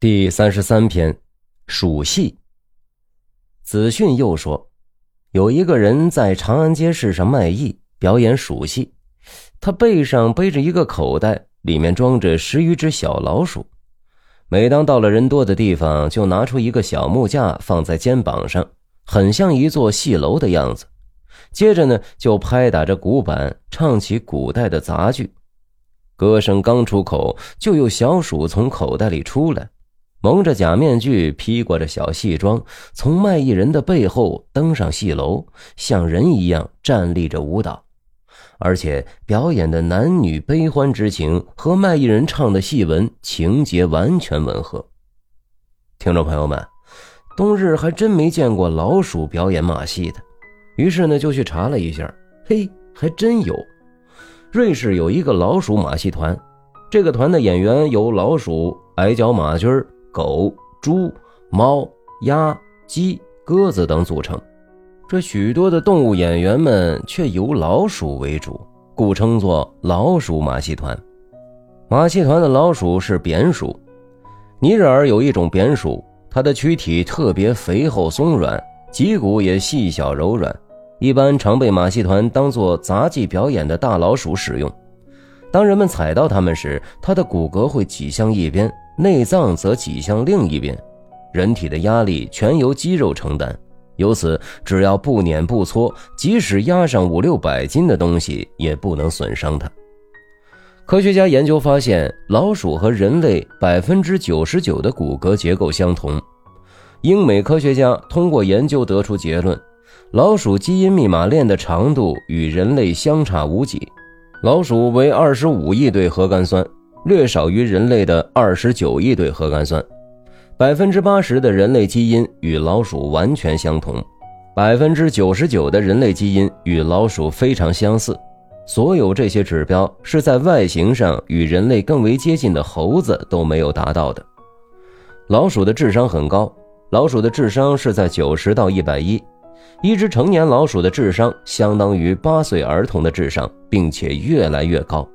第三十三篇，鼠戏。子训又说，有一个人在长安街市上卖艺，表演鼠戏。他背上背着一个口袋，里面装着十余只小老鼠。每当到了人多的地方，就拿出一个小木架放在肩膀上，很像一座戏楼的样子。接着呢，就拍打着鼓板，唱起古代的杂剧。歌声刚出口，就有小鼠从口袋里出来。蒙着假面具，披挂着小戏装，从卖艺人的背后登上戏楼，像人一样站立着舞蹈，而且表演的男女悲欢之情和卖艺人唱的戏文情节完全吻合。听众朋友们，冬日还真没见过老鼠表演马戏的，于是呢就去查了一下，嘿，还真有。瑞士有一个老鼠马戏团，这个团的演员有老鼠、矮脚马驹。狗、猪、猫、鸭、鸡、鸽子等组成，这许多的动物演员们却由老鼠为主，故称作老鼠马戏团。马戏团的老鼠是扁鼠，尼日尔有一种扁鼠，它的躯体特别肥厚松软，脊骨也细小柔软，一般常被马戏团当作杂技表演的大老鼠使用。当人们踩到它们时，它的骨骼会挤向一边。内脏则挤向另一边，人体的压力全由肌肉承担，由此只要不碾不搓，即使压上五六百斤的东西也不能损伤它。科学家研究发现，老鼠和人类百分之九十九的骨骼结构相同。英美科学家通过研究得出结论：老鼠基因密码链的长度与人类相差无几，老鼠为二十五亿对核苷酸。略少于人类的二十九亿对核苷酸，百分之八十的人类基因与老鼠完全相同，百分之九十九的人类基因与老鼠非常相似。所有这些指标是在外形上与人类更为接近的猴子都没有达到的。老鼠的智商很高，老鼠的智商是在九十到一百一，一只成年老鼠的智商相当于八岁儿童的智商，并且越来越高。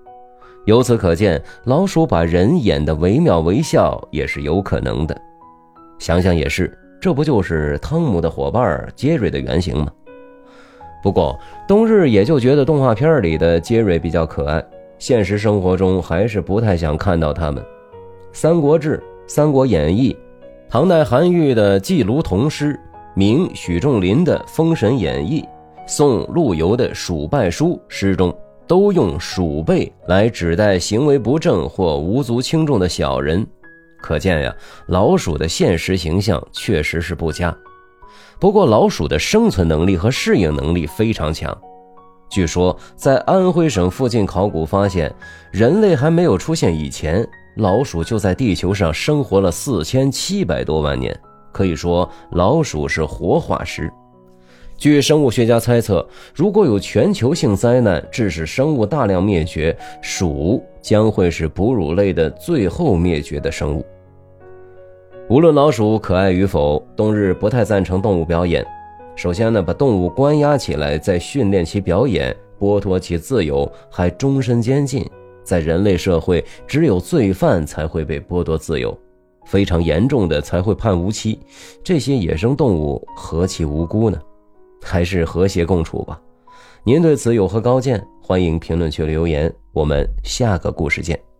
由此可见，老鼠把人演得惟妙惟肖也是有可能的。想想也是，这不就是汤姆的伙伴杰瑞的原型吗？不过冬日也就觉得动画片里的杰瑞比较可爱，现实生活中还是不太想看到他们。《三国志》《三国演义》，唐代韩愈的《祭卢同诗》，明许仲林的《封神演义》，宋陆游的《蜀败书》诗中。都用鼠辈来指代行为不正或无足轻重的小人，可见呀，老鼠的现实形象确实是不佳。不过，老鼠的生存能力和适应能力非常强。据说，在安徽省附近考古发现，人类还没有出现以前，老鼠就在地球上生活了四千七百多万年。可以说，老鼠是活化石。据生物学家猜测，如果有全球性灾难致使生物大量灭绝，鼠将会是哺乳类的最后灭绝的生物。无论老鼠可爱与否，冬日不太赞成动物表演。首先呢，把动物关押起来，再训练其表演，剥夺其自由，还终身监禁。在人类社会，只有罪犯才会被剥夺自由，非常严重的才会判无期。这些野生动物何其无辜呢？还是和谐共处吧。您对此有何高见？欢迎评论区留言。我们下个故事见。